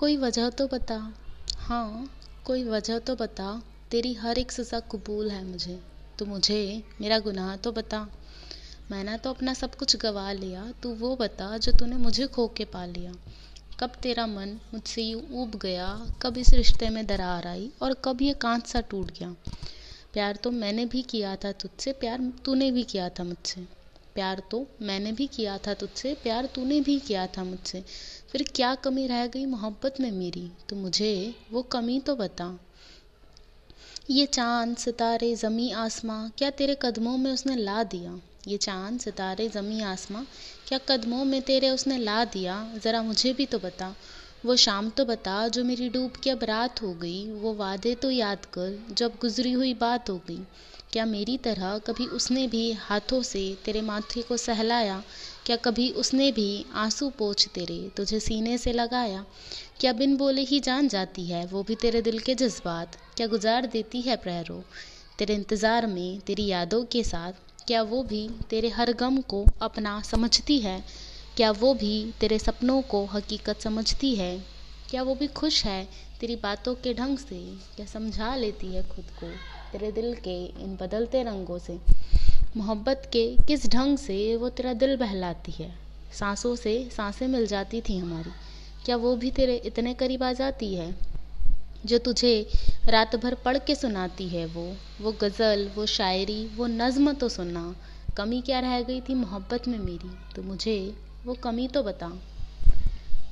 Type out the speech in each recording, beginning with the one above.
कोई वजह तो बता। हाँ कोई वजह तो बता। तेरी हर एक सज़ा कबूल है मुझे। तो मुझे, मेरा गुनाह तो बता। मैंने तो अपना सब कुछ गवा लिया। तू वो बता जो तूने मुझे खो के पा लिया। कब तेरा मन मुझसे यूँ ऊब गया, कब इस रिश्ते में दरार आई और कब ये कांच सा टूट गया। प्यार तो मैंने भी किया था तुझसे, प्यार तूने भी किया था मुझसे। प्यार तो मैंने भी किया था तुझसे, प्यार तूने भी किया था मुझसे। फिर क्या कमी रह गई मोहब्बत में मेरी? तो मुझे वो कमी तो बता। ये चाँद, सितारे, ज़मी आसमां, क्या तेरे कदमों में उसने ला दिया? ये चाँद, सितारे, ज़मी आसमां, क्या कदमों में तेरे उसने ला दिया? ज़रा मुझे भी तो बता। वो शाम तो बता, जो मेरी डूब के अब रात हो गई। वो वादे तो याद कर, जब गुजरी हुई बात हो गई। क्या मेरी तरह कभी उसने भी हाथों से तेरे माथे को सहलाया? क्या कभी उसने भी आँसू पोछ तेरे तुझे सीने से लगाया? क्या बिन बोले ही जान जाती है वो भी तेरे दिल के जज्बात? क्या गुजार देती है प्रहरों तेरे इंतज़ार में तेरी यादों के साथ? क्या वो भी तेरे हर गम को अपना समझती है? क्या वो भी तेरे सपनों को हकीकत समझती है? क्या वो भी खुश है तेरी बातों के ढंग से? क्या समझा लेती है खुद को तेरे दिल के इन बदलते रंगों से? मोहब्बत के किस ढंग से वो तेरा दिल बहलाती है? सांसों से साँसें मिल जाती थी हमारी। क्या वो भी तेरे इतने करीब आ जाती है? जो तुझे रात भर पढ़ के सुनाती है वो। वो गज़ल, वो शायरी, वो नज़्म तो सुनना। कमी क्या रह गई थी मोहब्बत में मेरी? तो मुझे वो कमी तो बता।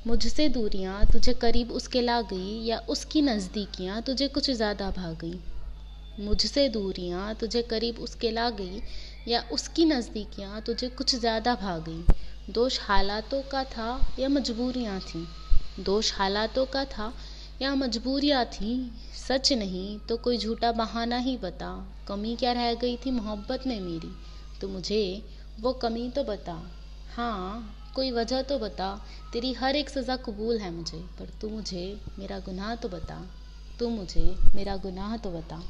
मुझसे दूरियाँ तुझे करीब उसके ला गई या उसकी नज़दीकियाँ तुझे कुछ ज़्यादा भा गई। मुझसे दूरियाँ तुझे करीब उसके ला गई या उसकी नज़दीकियाँ तुझे कुछ ज़्यादा भा गई। दोष हालातों का था या मजबूरियाँ थीं? दोष हालातों का था या मजबूरियाँ थी? सच नहीं तो कोई झूठा बहाना ही बता। कमी क्या रह गई थी मोहब्बत में मेरी? तो मुझे वो कमी तो बता। हाँ कोई वजह तो बता। तेरी हर एक सज़ा कबूल है मुझे, पर तू मुझे मेरा गुनाह तो बता। तू मुझे मेरा गुनाह तो बता।